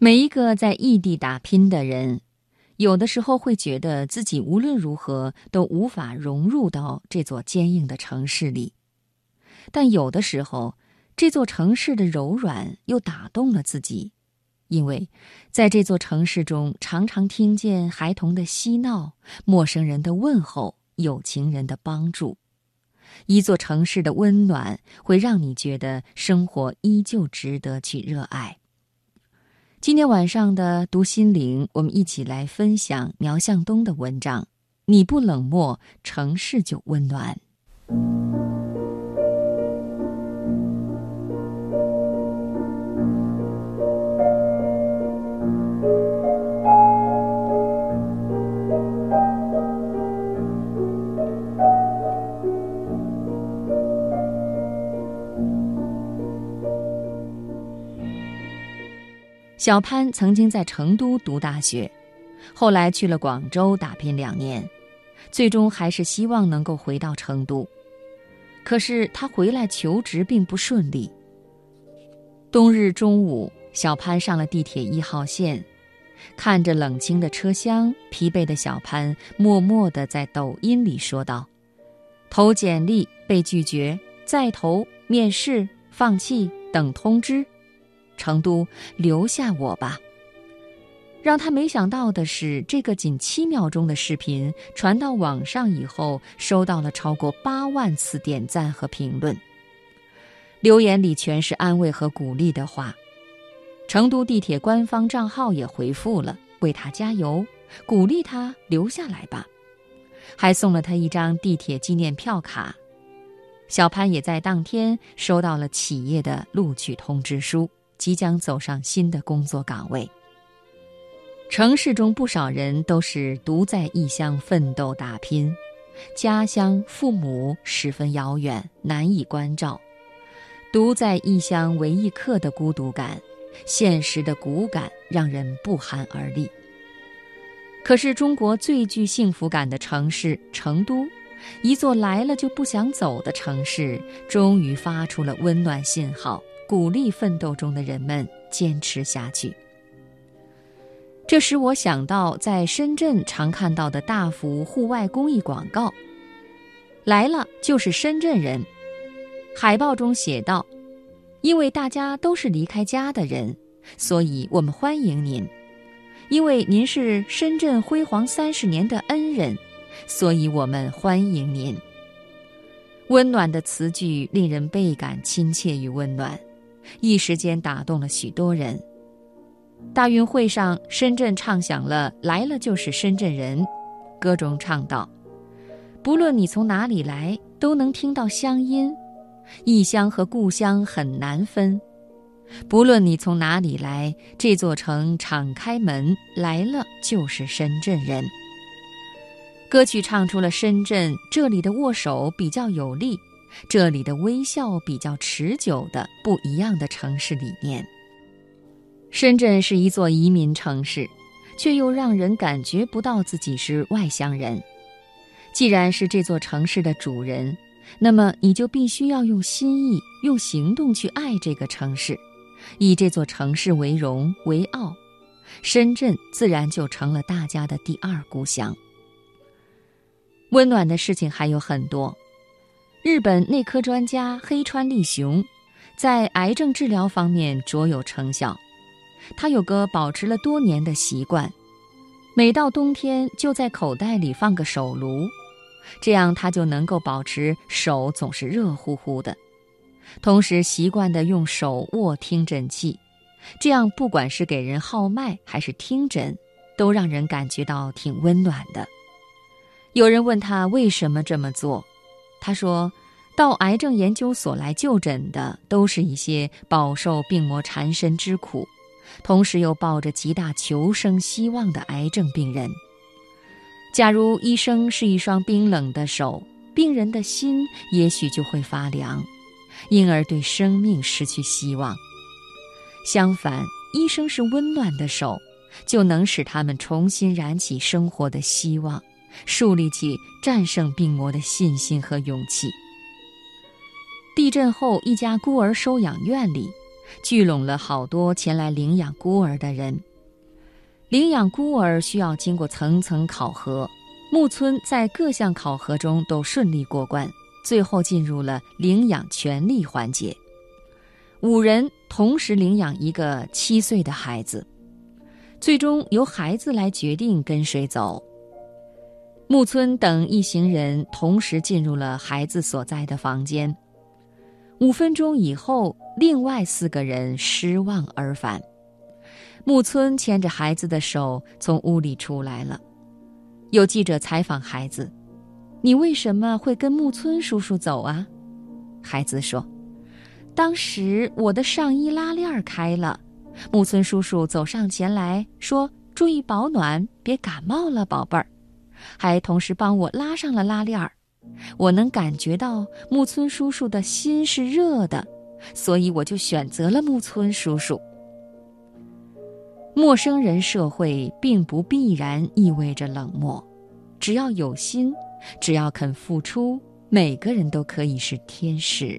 每一个在异地打拼的人，有的时候会觉得自己无论如何都无法融入到这座坚硬的城市里，但有的时候，这座城市的柔软又打动了自己，因为在这座城市中，常常听见孩童的嬉闹、陌生人的问候、有情人的帮助。一座城市的温暖会让你觉得生活依旧值得去热爱。今天晚上的读心灵，我们一起来分享苗向东的文章。你不冷漠，城市就温暖。小潘曾经在成都读大学，后来去了广州打拼两年，最终还是希望能够回到成都。可是他回来求职并不顺利。冬日中午，小潘上了地铁一号线，看着冷清的车厢，疲惫的小潘默默地在抖音里说道：“投简历被拒绝，再投面试放弃，等通知。”成都，留下我吧。让他没想到的是，这个仅七秒钟的视频传到网上以后，收到了超过八万次点赞和评论。留言里全是安慰和鼓励的话。成都地铁官方账号也回复了，为他加油，鼓励他留下来吧，还送了他一张地铁纪念票卡。小潘也在当天收到了企业的录取通知书。即将走上新的工作岗位。城市中不少人都是独在异乡奋斗打拼，家乡父母十分遥远，难以关照。独在异乡为异客的孤独感，现实的骨感，让人不寒而栗。可是，中国最具幸福感的城市成都，一座来了就不想走的城市，终于发出了温暖信号。鼓励奋斗中的人们坚持下去。这使我想到在深圳常看到的大幅户外公益广告：“来了就是深圳人。”海报中写道：“因为大家都是离开家的人，所以我们欢迎您；因为您是深圳辉煌三十年的恩人，所以我们欢迎您。”温暖的词句令人倍感亲切与温暖。一时间打动了许多人。大运会上，深圳唱响了“来了就是深圳人”，歌中唱道：“不论你从哪里来，都能听到乡音。异乡和故乡很难分。不论你从哪里来，这座城敞开门，来了就是深圳人。”歌曲唱出了深圳这里的握手比较有力。这里的微笑比较持久的不一样的城市理念。深圳是一座移民城市，却又让人感觉不到自己是外乡人。既然是这座城市的主人，那么你就必须要用心意、用行动去爱这个城市，以这座城市为荣为傲。深圳自然就成了大家的第二故乡。温暖的事情还有很多。日本内科专家黑川利雄，在癌症治疗方面卓有成效。他有个保持了多年的习惯，每到冬天就在口袋里放个手炉，这样他就能够保持手总是热乎乎的。同时习惯的用手握听诊器，这样不管是给人号脉还是听诊，都让人感觉到挺温暖的。有人问他为什么这么做？他说：“到癌症研究所来就诊的，都是一些饱受病魔缠身之苦，同时又抱着极大求生希望的癌症病人。假如医生是一双冰冷的手，病人的心也许就会发凉，因而对生命失去希望。相反，医生是温暖的手，就能使他们重新燃起生活的希望。”树立起战胜病魔的信心和勇气。地震后，一家孤儿收养院里，聚拢了好多前来领养孤儿的人。领养孤儿需要经过层层考核，木村在各项考核中都顺利过关，最后进入了领养权利环节。五人同时领养一个七岁的孩子，最终由孩子来决定跟谁走。木村等一行人同时进入了孩子所在的房间。五分钟以后，另外四个人失望而返。木村牵着孩子的手从屋里出来了。有记者采访孩子：“你为什么会跟木村叔叔走啊？”孩子说：“当时我的上衣拉链开了，木村叔叔走上前来说：‘注意保暖，别感冒了，宝贝儿。’还同时帮我拉上了拉链儿。我能感觉到木村叔叔的心是热的，所以我就选择了木村叔叔。”陌生人社会并不必然意味着冷漠，只要有心，只要肯付出，每个人都可以是天使。